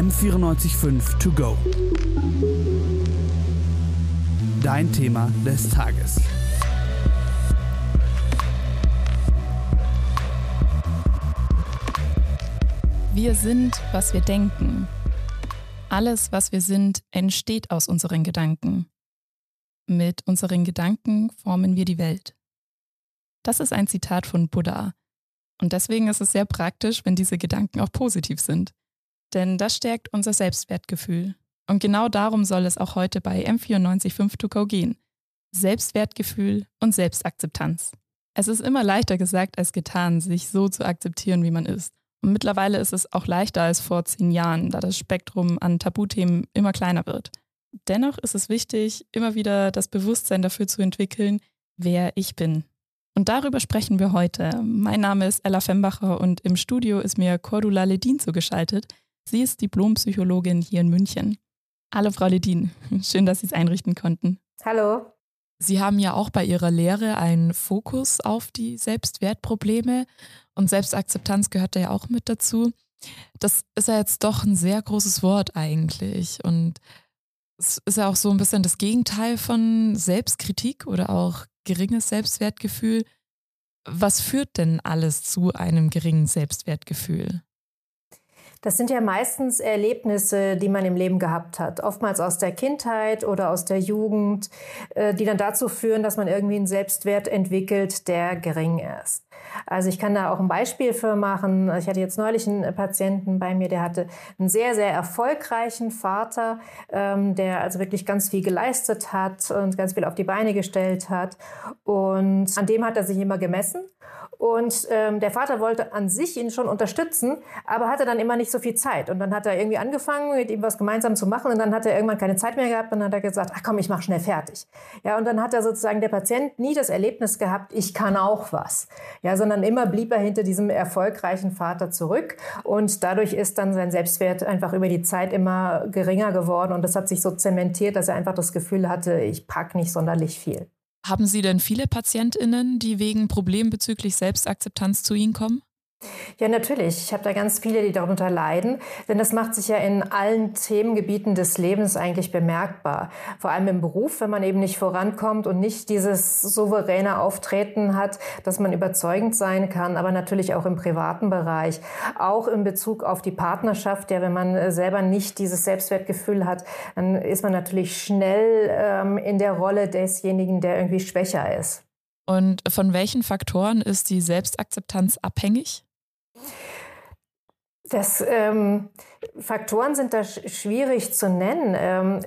M945 To Go. Dein Thema des Tages. Wir sind, was wir denken. Alles, was wir sind, entsteht aus unseren Gedanken. Mit unseren Gedanken formen wir die Welt. Das ist ein Zitat von Buddha. Und deswegen ist es sehr praktisch, wenn diese Gedanken auch positiv sind. Denn das stärkt unser Selbstwertgefühl. Und genau darum soll es auch heute bei M945 To Go gehen. Selbstwertgefühl und Selbstakzeptanz. Es ist immer leichter gesagt als getan, sich so zu akzeptieren, wie man ist. Und mittlerweile ist es auch leichter als vor zehn Jahren, da das Spektrum an Tabuthemen immer kleiner wird. Dennoch ist es wichtig, immer wieder das Bewusstsein dafür zu entwickeln, wer ich bin. Und darüber sprechen wir heute. Mein Name ist Ella Fembacher und im Studio ist mir Cordula Ledin zugeschaltet. Sie ist Diplompsychologin hier in München. Hallo Frau Ledin, schön, dass Sie es einrichten konnten. Hallo. Sie haben ja auch bei Ihrer Lehre einen Fokus auf die Selbstwertprobleme und Selbstakzeptanz gehört da ja auch mit dazu. Das ist ja jetzt doch ein sehr großes Wort eigentlich und es ist ja auch so ein bisschen das Gegenteil von Selbstkritik oder auch geringes Selbstwertgefühl. Was führt denn alles zu einem geringen Selbstwertgefühl? Das sind ja meistens Erlebnisse, die man im Leben gehabt hat, oftmals aus der Kindheit oder aus der Jugend, äh, die dann dazu führen, dass man irgendwie einen Selbstwert entwickelt, der gering ist. Also ich kann da auch ein Beispiel für machen. Ich hatte jetzt neulich einen Patienten bei mir, der hatte einen sehr, sehr erfolgreichen Vater, ähm, der also wirklich ganz viel geleistet hat und ganz viel auf die Beine gestellt hat. Und an dem hat er sich immer gemessen. Und ähm, der Vater wollte an sich ihn schon unterstützen, aber hatte dann immer nicht so viel Zeit. Und dann hat er irgendwie angefangen, mit ihm was gemeinsam zu machen. Und dann hat er irgendwann keine Zeit mehr gehabt. Und dann hat er gesagt, ach komm, ich mach schnell fertig. Ja, und dann hat er sozusagen der Patient nie das Erlebnis gehabt, ich kann auch was. Ja, sondern immer blieb er hinter diesem erfolgreichen Vater zurück. Und dadurch ist dann sein Selbstwert einfach über die Zeit immer geringer geworden. Und das hat sich so zementiert, dass er einfach das Gefühl hatte, ich pack nicht sonderlich viel. Haben Sie denn viele PatientInnen, die wegen Problemen bezüglich Selbstakzeptanz zu Ihnen kommen? Ja, natürlich. Ich habe da ganz viele, die darunter leiden, denn das macht sich ja in allen Themengebieten des Lebens eigentlich bemerkbar. Vor allem im Beruf, wenn man eben nicht vorankommt und nicht dieses souveräne Auftreten hat, dass man überzeugend sein kann, aber natürlich auch im privaten Bereich, auch in Bezug auf die Partnerschaft. Ja, wenn man selber nicht dieses Selbstwertgefühl hat, dann ist man natürlich schnell ähm, in der Rolle desjenigen, der irgendwie schwächer ist. Und von welchen Faktoren ist die Selbstakzeptanz abhängig? Das ähm, Faktoren sind da schwierig zu nennen. Ähm,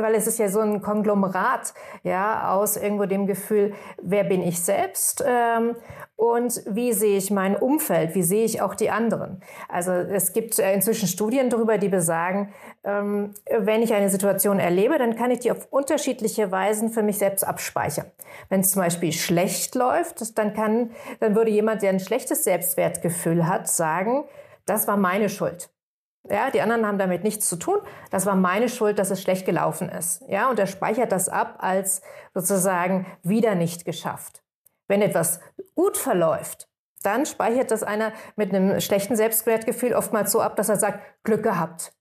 weil es ist ja so ein Konglomerat ja aus irgendwo dem Gefühl, wer bin ich selbst ähm, und wie sehe ich mein Umfeld, wie sehe ich auch die anderen. Also es gibt äh, inzwischen Studien darüber, die besagen, ähm, wenn ich eine Situation erlebe, dann kann ich die auf unterschiedliche Weisen für mich selbst abspeichern. Wenn es zum Beispiel schlecht läuft, dann kann, dann würde jemand, der ein schlechtes Selbstwertgefühl hat, sagen, das war meine Schuld. Ja, die anderen haben damit nichts zu tun. Das war meine Schuld, dass es schlecht gelaufen ist. Ja, und er speichert das ab als sozusagen wieder nicht geschafft. Wenn etwas gut verläuft, dann speichert das einer mit einem schlechten Selbstwertgefühl oftmals so ab, dass er sagt, Glück gehabt.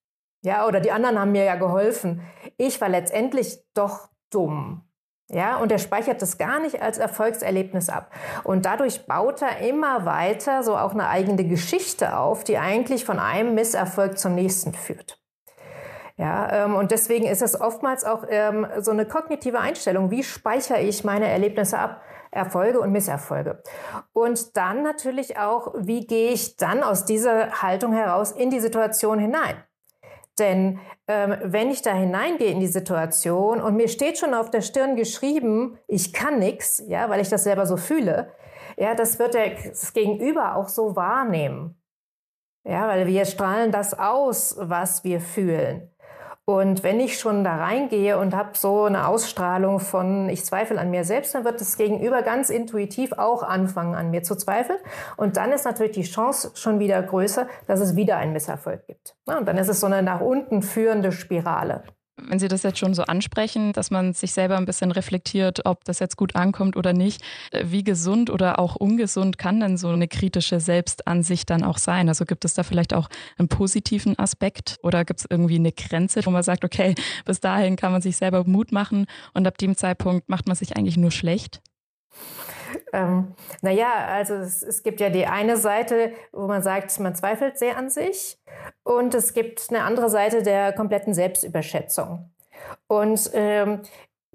Ja, oder die anderen haben mir ja geholfen. Ich war letztendlich doch dumm. Ja, und er speichert das gar nicht als Erfolgserlebnis ab. Und dadurch baut er immer weiter so auch eine eigene Geschichte auf, die eigentlich von einem Misserfolg zum nächsten führt. Ja, ähm, und deswegen ist es oftmals auch ähm, so eine kognitive Einstellung. Wie speichere ich meine Erlebnisse ab? Erfolge und Misserfolge. Und dann natürlich auch, wie gehe ich dann aus dieser Haltung heraus in die Situation hinein? Denn ähm, wenn ich da hineingehe in die Situation und mir steht schon auf der Stirn geschrieben, ich kann nichts, ja, weil ich das selber so fühle, ja, das wird der, das Gegenüber auch so wahrnehmen. Ja, weil wir strahlen das aus, was wir fühlen. Und wenn ich schon da reingehe und habe so eine Ausstrahlung von, ich zweifle an mir selbst, dann wird das Gegenüber ganz intuitiv auch anfangen, an mir zu zweifeln. Und dann ist natürlich die Chance schon wieder größer, dass es wieder einen Misserfolg gibt. und dann ist es so eine nach unten führende Spirale. Wenn Sie das jetzt schon so ansprechen, dass man sich selber ein bisschen reflektiert, ob das jetzt gut ankommt oder nicht, wie gesund oder auch ungesund kann denn so eine kritische Selbstansicht dann auch sein? Also gibt es da vielleicht auch einen positiven Aspekt oder gibt es irgendwie eine Grenze, wo man sagt, okay, bis dahin kann man sich selber Mut machen und ab dem Zeitpunkt macht man sich eigentlich nur schlecht? Ähm, naja, also es, es, gibt ja die eine Seite, wo man sagt, man zweifelt sehr an sich und es gibt eine andere Seite der kompletten Selbstüberschätzung. Und ähm,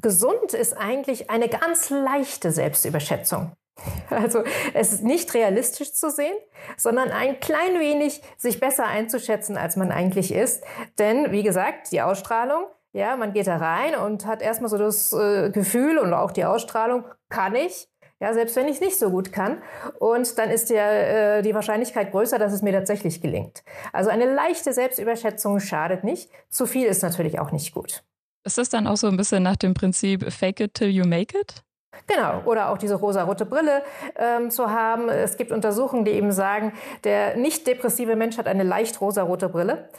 gesund ist eigentlich eine ganz leichte Selbstüberschätzung. Also es ist nicht realistisch zu sehen, sondern ein klein wenig sich besser einzuschätzen, als man eigentlich ist. Denn, wie gesagt, die Ausstrahlung, ja, man geht da rein und hat erstmal so das äh, Gefühl und auch die Ausstrahlung, kann ich. Ja, selbst wenn ich es nicht so gut kann. Und dann ist der, äh, die Wahrscheinlichkeit größer, dass es mir tatsächlich gelingt. Also eine leichte Selbstüberschätzung schadet nicht. Zu viel ist natürlich auch nicht gut. Ist das dann auch so ein bisschen nach dem Prinzip Fake it till you make it? Genau, oder auch diese rosarote Brille ähm, zu haben. Es gibt Untersuchungen, die eben sagen, der nicht depressive Mensch hat eine leicht rosarote Brille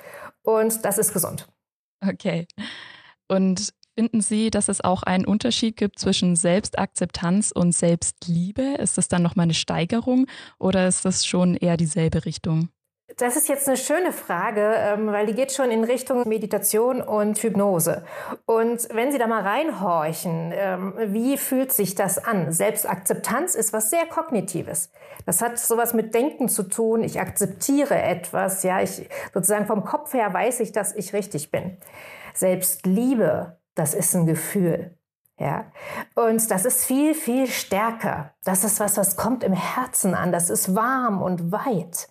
und das ist gesund. Okay. Und Finden Sie, dass es auch einen Unterschied gibt zwischen Selbstakzeptanz und Selbstliebe? Ist das dann nochmal eine Steigerung oder ist das schon eher dieselbe Richtung? Das ist jetzt eine schöne Frage, ähm, weil die geht schon in Richtung Meditation und Hypnose. Und wenn Sie da mal reinhorchen, ähm, wie fühlt sich das an? Selbstakzeptanz ist was sehr Kognitives. Das hat sowas mit Denken zu tun. Ich akzeptiere etwas. Ja, ich sozusagen vom Kopf her weiß ich, dass ich richtig bin. Selbstliebe das ist ein Gefühl. Ja, und das ist viel, viel stärker. Das ist was, was kommt im Herzen an. Das ist warm und weit.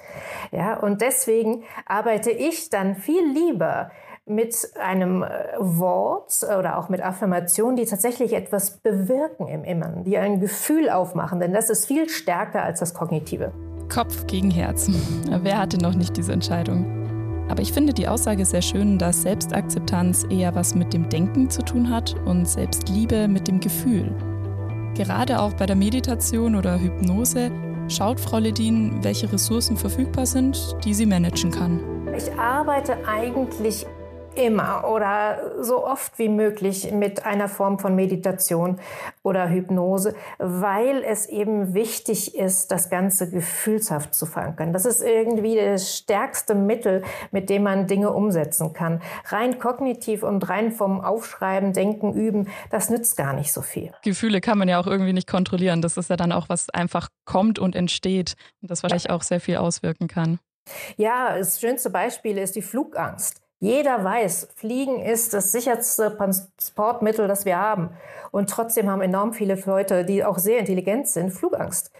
Ja, und deswegen arbeite ich dann viel lieber mit einem äh, Wort oder auch mit Affirmationen, die tatsächlich etwas bewirken im Inneren, die ein Gefühl aufmachen, denn das ist viel stärker als das Kognitive. Kopf gegen Herz. Wer hatte noch nicht diese Entscheidung? Aber ich finde die Aussage sehr schön, dass Selbstakzeptanz eher was mit dem Denken zu tun hat und Selbstliebe mit dem Gefühl. Gerade auch bei der Meditation oder Hypnose schaut Frau Ledin, welche Ressourcen verfügbar sind, die sie managen kann. Ich arbeite eigentlich immer oder so oft wie möglich mit einer Form von Meditation oder Hypnose, weil es eben wichtig ist, das Ganze gefühlshaft zu verankern. Das ist irgendwie das stärkste Mittel, mit dem man Dinge umsetzen kann. Rein kognitiv und rein vom Aufschreiben, Denken, Üben, das nützt gar nicht so viel. Gefühle kann man ja auch irgendwie nicht kontrollieren. Das ist ja dann auch, was einfach kommt und entsteht und das wahrscheinlich auch sehr viel auswirken kann. Ja, das schönste Beispiel ist die Flugangst. Jeder weiß, Fliegen ist das sicherste Transportmittel, das wir haben. Und trotzdem haben enorm viele Leute, die auch sehr intelligent sind, Flugangst.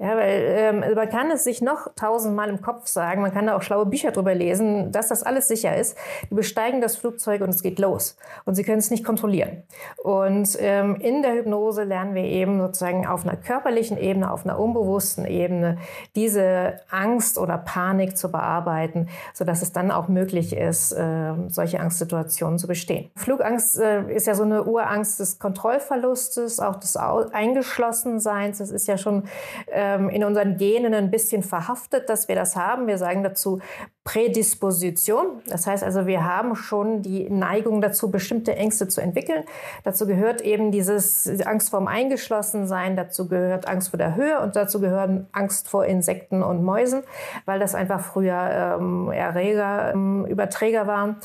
Ja, weil ähm, man kann es sich noch tausendmal im Kopf sagen, man kann da auch schlaue Bücher drüber lesen, dass das alles sicher ist. Die besteigen das Flugzeug und es geht los. Und sie können es nicht kontrollieren. Und ähm, in der Hypnose lernen wir eben sozusagen auf einer körperlichen Ebene, auf einer unbewussten Ebene diese Angst oder Panik zu bearbeiten, sodass es dann auch möglich ist, äh, solche Angstsituationen zu bestehen. Flugangst äh, ist ja so eine Urangst des Kontrollverlustes, auch des Eingeschlossenseins. Das ist ja schon äh, ähm, in unseren Genen ein bisschen verhaftet, dass wir das haben. Wir sagen dazu Prädisposition. Das heißt also, wir haben schon die Neigung dazu, bestimmte Ängste zu entwickeln. Dazu gehört eben dieses Angst vorm Eingeschlossensein, dazu gehört Angst vor der Höhe und dazu gehören Angst vor Insekten und Mäusen, weil das einfach früher ähm, Erreger, ähm, Überträger waren.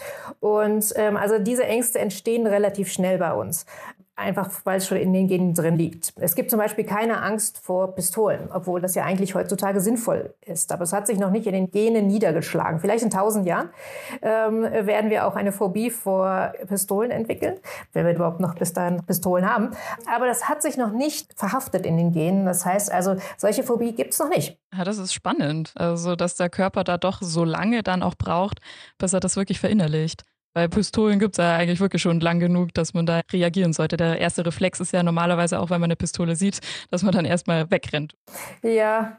Und ähm, also diese Ängste entstehen relativ schnell bei uns. Einfach weil es schon in den Genen drin liegt. Es gibt zum Beispiel keine Angst vor Pistolen, obwohl das ja eigentlich heutzutage sinnvoll ist. Aber es hat sich noch nicht in den Genen niedergeschlagen. Vielleicht in tausend Jahren ähm, werden wir auch eine Phobie vor Pistolen entwickeln, wenn wir überhaupt noch bis dahin Pistolen haben. Aber das hat sich noch nicht verhaftet in den Genen. Das heißt also, solche Phobie gibt es noch nicht. Ja, das ist spannend. Also, dass der Körper da doch so lange dann auch braucht, bis er das wirklich verinnerlicht. Bei Pistolen gibt es ja eigentlich wirklich schon lang genug, dass man da reagieren sollte. Der erste Reflex ist ja normalerweise auch, wenn man eine Pistole sieht, dass man dann erstmal wegrennt. Ja,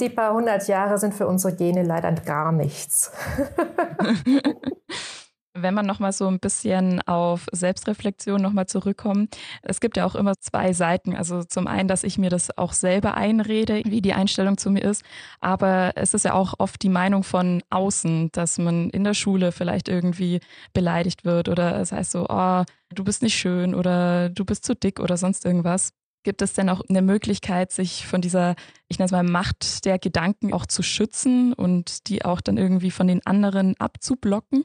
die paar hundert Jahre sind für unsere Gene leider gar nichts. Wenn man nochmal so ein bisschen auf Selbstreflexion nochmal zurückkommt, es gibt ja auch immer zwei Seiten. Also zum einen, dass ich mir das auch selber einrede, wie die Einstellung zu mir ist, aber es ist ja auch oft die Meinung von außen, dass man in der Schule vielleicht irgendwie beleidigt wird oder es heißt so, oh, du bist nicht schön oder du bist zu dick oder sonst irgendwas. Gibt es denn auch eine Möglichkeit, sich von dieser, ich nenne es mal, Macht der Gedanken auch zu schützen und die auch dann irgendwie von den anderen abzublocken?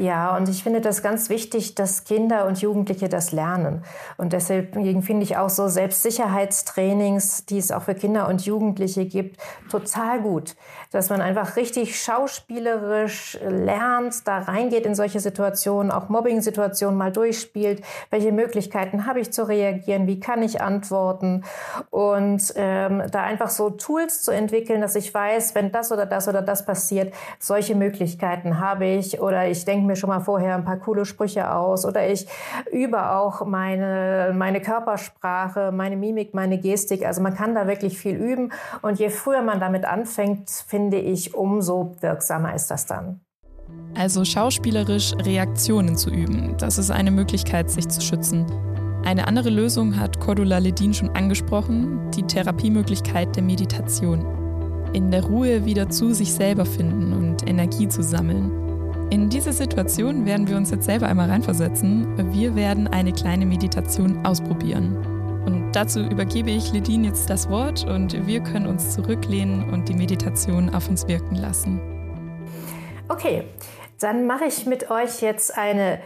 Ja, und ich finde das ganz wichtig, dass Kinder und Jugendliche das lernen. Und deswegen finde ich auch so Selbstsicherheitstrainings, die es auch für Kinder und Jugendliche gibt, total gut. Dass man einfach richtig schauspielerisch lernt, da reingeht in solche Situationen, auch Mobbing-Situationen mal durchspielt. Welche Möglichkeiten habe ich zu reagieren? Wie kann ich antworten? Und ähm, da einfach so Tools zu entwickeln, dass ich weiß, wenn das oder das oder das passiert, solche Möglichkeiten habe ich oder ich denke mir schon mal vorher ein paar coole Sprüche aus oder ich übe auch meine, meine Körpersprache, meine Mimik, meine Gestik. Also man kann da wirklich viel üben und je früher man damit anfängt, finde ich, umso wirksamer ist das dann. Also schauspielerisch Reaktionen zu üben, das ist eine Möglichkeit, sich zu schützen. Eine andere Lösung hat Cordula Ledin schon angesprochen, die Therapiemöglichkeit der Meditation. In der Ruhe wieder zu sich selber finden und Energie zu sammeln. In diese Situation werden wir uns jetzt selber einmal reinversetzen. Wir werden eine kleine Meditation ausprobieren. Und dazu übergebe ich Ledin jetzt das Wort und wir können uns zurücklehnen und die Meditation auf uns wirken lassen. Okay, dann mache ich mit euch jetzt eine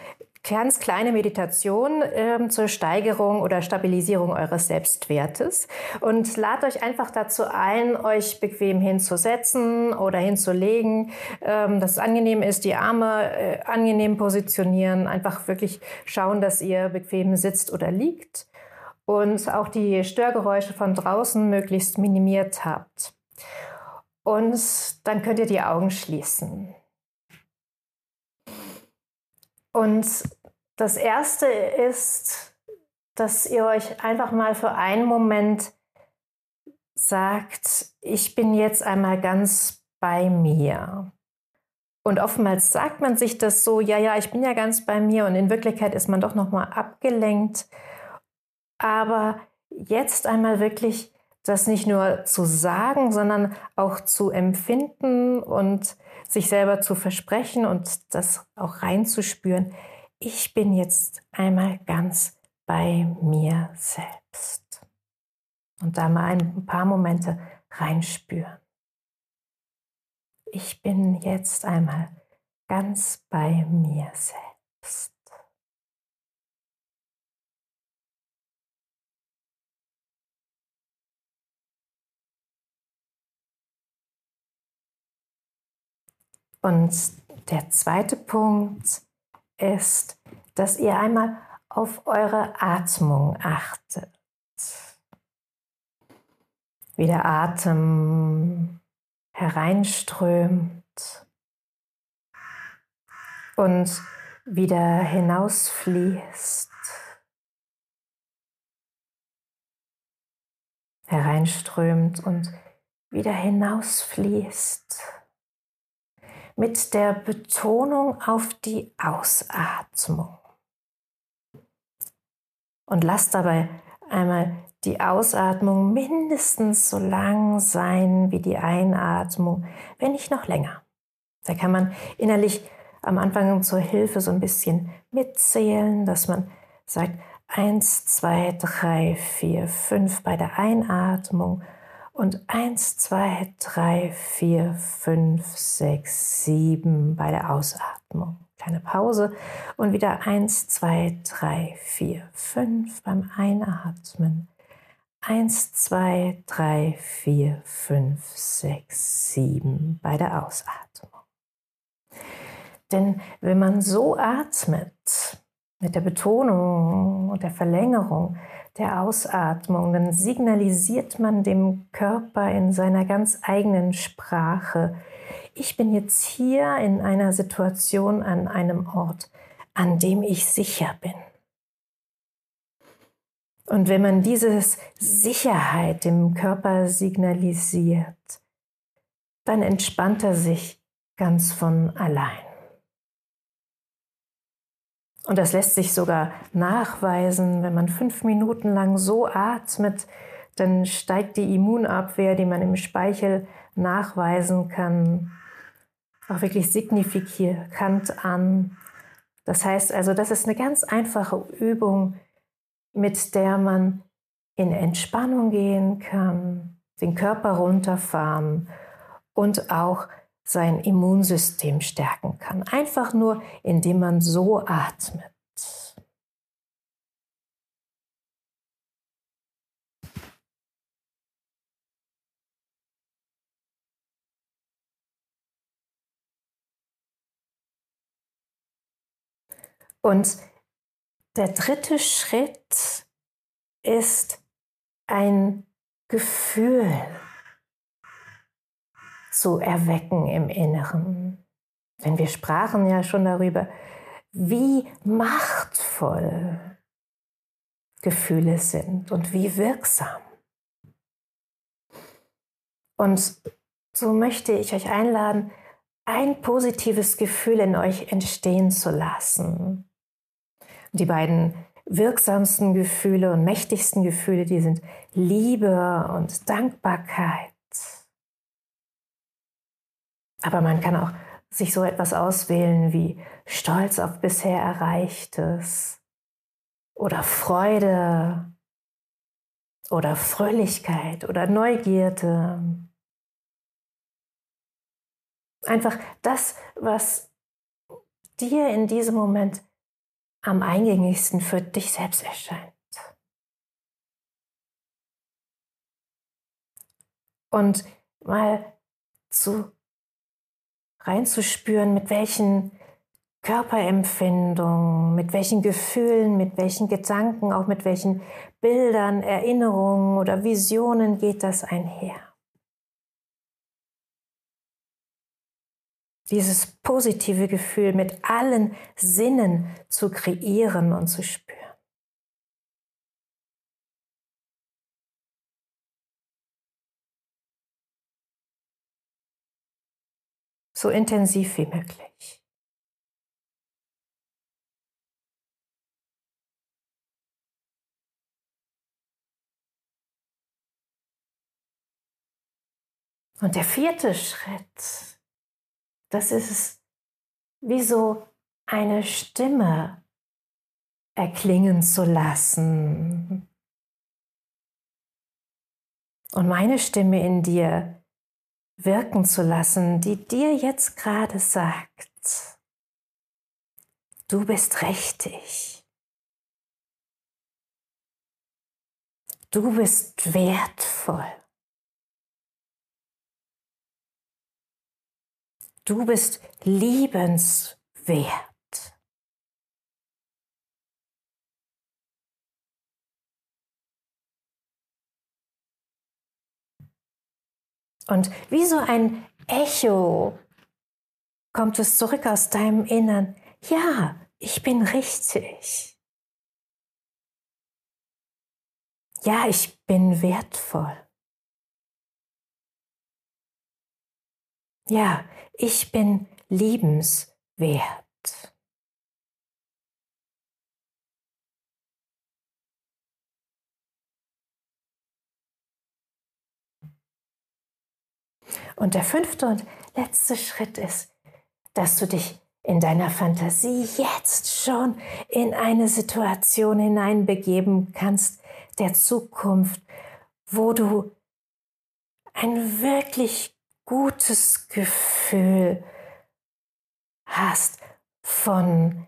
ganz kleine Meditation ähm, zur Steigerung oder Stabilisierung eures Selbstwertes und lad euch einfach dazu ein, euch bequem hinzusetzen oder hinzulegen, ähm, dass es angenehm ist, die Arme äh, angenehm positionieren, einfach wirklich schauen, dass ihr bequem sitzt oder liegt und auch die Störgeräusche von draußen möglichst minimiert habt. Und dann könnt ihr die Augen schließen. Und das Erste ist, dass ihr euch einfach mal für einen Moment sagt, ich bin jetzt einmal ganz bei mir. Und oftmals sagt man sich das so, ja, ja, ich bin ja ganz bei mir und in Wirklichkeit ist man doch noch mal abgelenkt. Aber jetzt einmal wirklich das nicht nur zu sagen, sondern auch zu empfinden und sich selber zu versprechen und das auch reinzuspüren. Ich bin jetzt einmal ganz bei mir selbst. Und da mal ein paar Momente reinspüren. Ich bin jetzt einmal ganz bei mir selbst. Und der zweite Punkt ist, dass ihr einmal auf eure Atmung achtet. Wie der Atem hereinströmt und wieder hinausfließt. Hereinströmt und wieder hinausfließt mit der Betonung auf die Ausatmung. Und lasst dabei einmal die Ausatmung mindestens so lang sein wie die Einatmung, wenn nicht noch länger. Da kann man innerlich am Anfang zur Hilfe so ein bisschen mitzählen, dass man sagt, eins, zwei, drei, vier, fünf bei der Einatmung und eins, zwei, drei, vier, fünf, sechs, sieben bei der Ausatmung. Kleine Pause und wieder eins, zwei, drei, vier, fünf beim Einatmen. Eins, zwei, drei, vier, fünf, sechs, sieben bei der Ausatmung. Denn wenn man so atmet, mit der Betonung und der Verlängerung, der Ausatmung, dann signalisiert man dem Körper in seiner ganz eigenen Sprache, ich bin jetzt hier in einer Situation an einem Ort, an dem ich sicher bin. Und wenn man dieses Sicherheit dem Körper signalisiert, dann entspannt er sich ganz von allein. Und das lässt sich sogar nachweisen, wenn man fünf Minuten lang so atmet, dann steigt die Immunabwehr, die man im Speichel nachweisen kann, auch wirklich signifikant an. Das heißt also, das ist eine ganz einfache Übung, mit der man in Entspannung gehen kann, den Körper runterfahren und auch sein Immunsystem stärken kann. Einfach nur, indem man so atmet. Und der dritte Schritt ist ein Gefühl zu erwecken im Inneren. Denn wir sprachen ja schon darüber, wie machtvoll Gefühle sind und wie wirksam. Und so möchte ich euch einladen, ein positives Gefühl in euch entstehen zu lassen. Die beiden wirksamsten Gefühle und mächtigsten Gefühle, die sind Liebe und Dankbarkeit. Aber man kann auch sich so etwas auswählen wie Stolz auf bisher Erreichtes oder Freude oder Fröhlichkeit oder Neugierde. Einfach das, was dir in diesem Moment am eingängigsten für dich selbst erscheint. Und mal zu reinzuspüren, mit welchen Körperempfindungen, mit welchen Gefühlen, mit welchen Gedanken, auch mit welchen Bildern, Erinnerungen oder Visionen geht das einher. dieses positive Gefühl mit allen Sinnen zu kreieren und zu spüren. So intensiv wie möglich. Und der vierte Schritt das ist wie so eine Stimme erklingen zu lassen. Und meine Stimme in dir wirken zu lassen, die dir jetzt gerade sagt, du bist richtig. Du bist wertvoll. Du bist liebenswert. Und wie so ein Echo kommt es zurück aus deinem Innern. Ja, ich bin richtig. Ja, ich bin wertvoll. Ja, ich bin liebenswert. Und der fünfte und letzte Schritt ist, dass du dich in deiner Fantasie jetzt schon in eine Situation hineinbegeben kannst der Zukunft, wo du ein wirklich gutes Gefühl hast von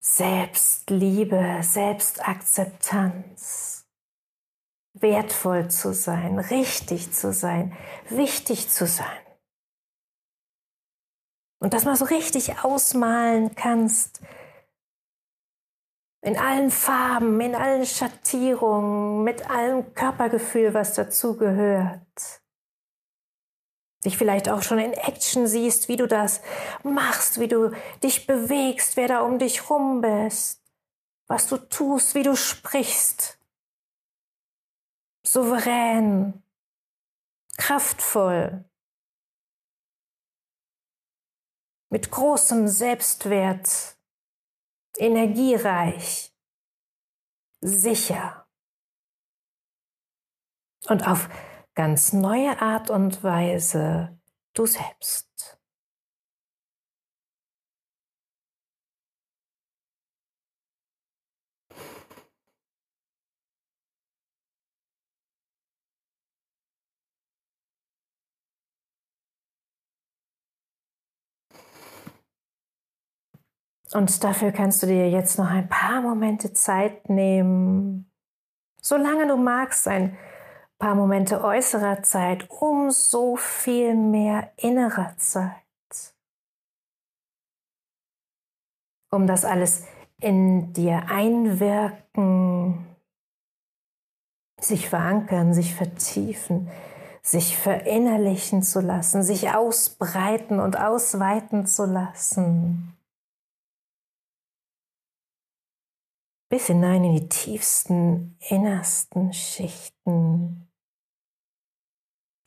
Selbstliebe, Selbstakzeptanz, wertvoll zu sein, richtig zu sein, wichtig zu sein. Und das mal so richtig ausmalen kannst, in allen Farben, in allen Schattierungen, mit allem Körpergefühl, was dazu gehört dich vielleicht auch schon in Action siehst, wie du das machst, wie du dich bewegst, wer da um dich rum bist, was du tust, wie du sprichst. Souverän, kraftvoll, mit großem Selbstwert. Energiereich, sicher. Und auf ganz neue Art und Weise du selbst. Und dafür kannst du dir jetzt noch ein paar Momente Zeit nehmen, solange du magst, ein paar Momente äußerer Zeit, um so viel mehr innerer Zeit. Um das alles in dir einwirken, sich verankern, sich vertiefen, sich verinnerlichen zu lassen, sich ausbreiten und ausweiten zu lassen. Bis hinein in die tiefsten, innersten Schichten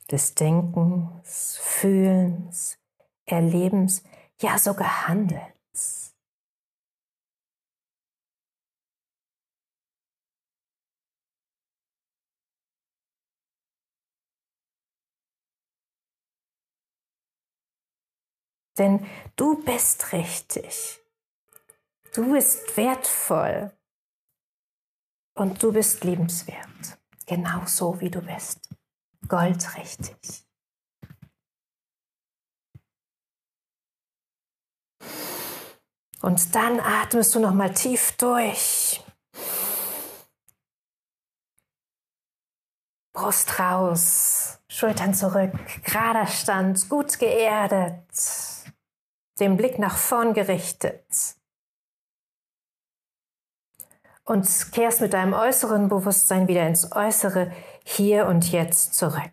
des Denkens, Fühlens, Erlebens, ja sogar Handelns. Denn du bist richtig. Du bist wertvoll. Und du bist liebenswert, genau so wie du bist. Goldrichtig. Und dann atmest du noch mal tief durch. Brust raus, Schultern zurück, gerader Stand, gut geerdet, den Blick nach vorn gerichtet und kehrst mit deinem äußeren Bewusstsein wieder ins Äußere hier und jetzt zurück.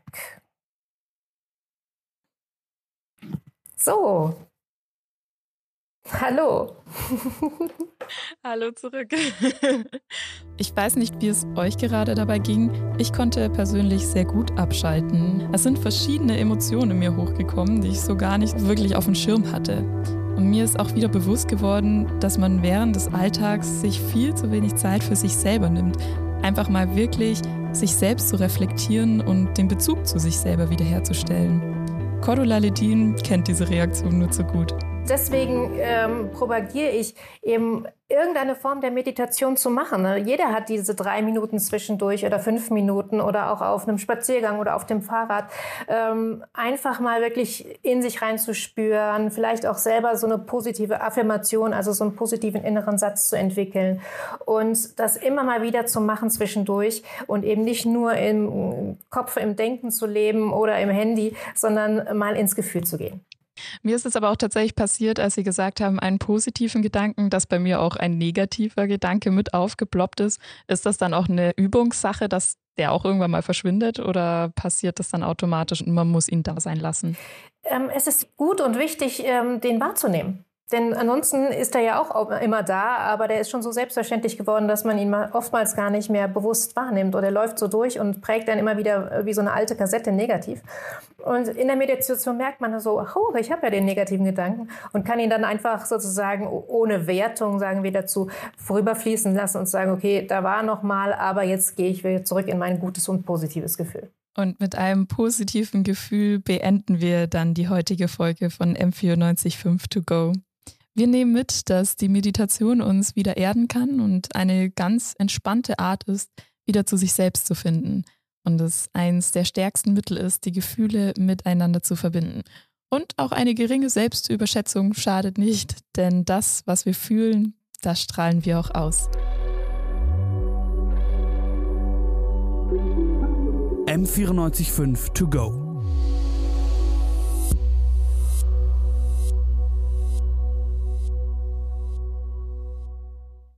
So. Hallo. Hallo zurück. Ich weiß nicht, wie es euch gerade dabei ging. Ich konnte persönlich sehr gut abschalten. Es sind verschiedene Emotionen in mir hochgekommen, die ich so gar nicht wirklich auf dem Schirm hatte. Und mir ist auch wieder bewusst geworden, dass man während des Alltags sich viel zu wenig Zeit für sich selber nimmt. Einfach mal wirklich sich selbst zu reflektieren und den Bezug zu sich selber wiederherzustellen. Cordula Ledin kennt diese Reaktion nur zu gut deswegen ähm, propagiere ich eben irgendeine Form der Meditation zu machen. Ne? Jeder hat diese drei Minuten zwischendurch oder fünf Minuten oder auch auf einem Spaziergang oder auf dem Fahrrad. Ähm, einfach mal wirklich in sich reinzuspüren, vielleicht auch selber so eine positive Affirmation, also so einen positiven inneren Satz zu entwickeln und das immer mal wieder zu machen zwischendurch und eben nicht nur im Kopf, im Denken zu leben oder im Handy, sondern mal ins Gefühl zu gehen. Mir ist es aber auch tatsächlich passiert, als Sie gesagt haben, einen positiven Gedanken, dass bei mir auch ein negativer Gedanke mit aufgeploppt ist. Ist das dann auch eine Übungssache, dass der auch irgendwann mal verschwindet oder passiert das dann automatisch und man muss ihn da sein lassen? Ähm, es ist gut und wichtig, ähm, den wahrzunehmen. Denn ansonsten ist er ja auch immer da, aber der ist schon so selbstverständlich geworden, dass man ihn oftmals gar nicht mehr bewusst wahrnimmt. Oder er läuft so durch und prägt dann immer wieder äh, wie so eine alte Kassette negativ. Und in der Meditation merkt man so, oh, ich habe ja den negativen Gedanken und kann ihn dann einfach sozusagen ohne Wertung, sagen wir dazu, vorüberfließen lassen und sagen, okay, da war noch mal, aber jetzt gehe ich wieder zurück in mein gutes und positives Gefühl. Und mit einem positiven Gefühl beenden wir dann die heutige Folge von M945 To Go. Wir nehmen mit, dass die Meditation uns wieder erden kann und eine ganz entspannte Art ist, wieder zu sich selbst zu finden. Und es eines der stärksten Mittel ist, die Gefühle miteinander zu verbinden. Und auch eine geringe Selbstüberschätzung schadet nicht, denn das, was wir fühlen, das strahlen wir auch aus. M945 to go.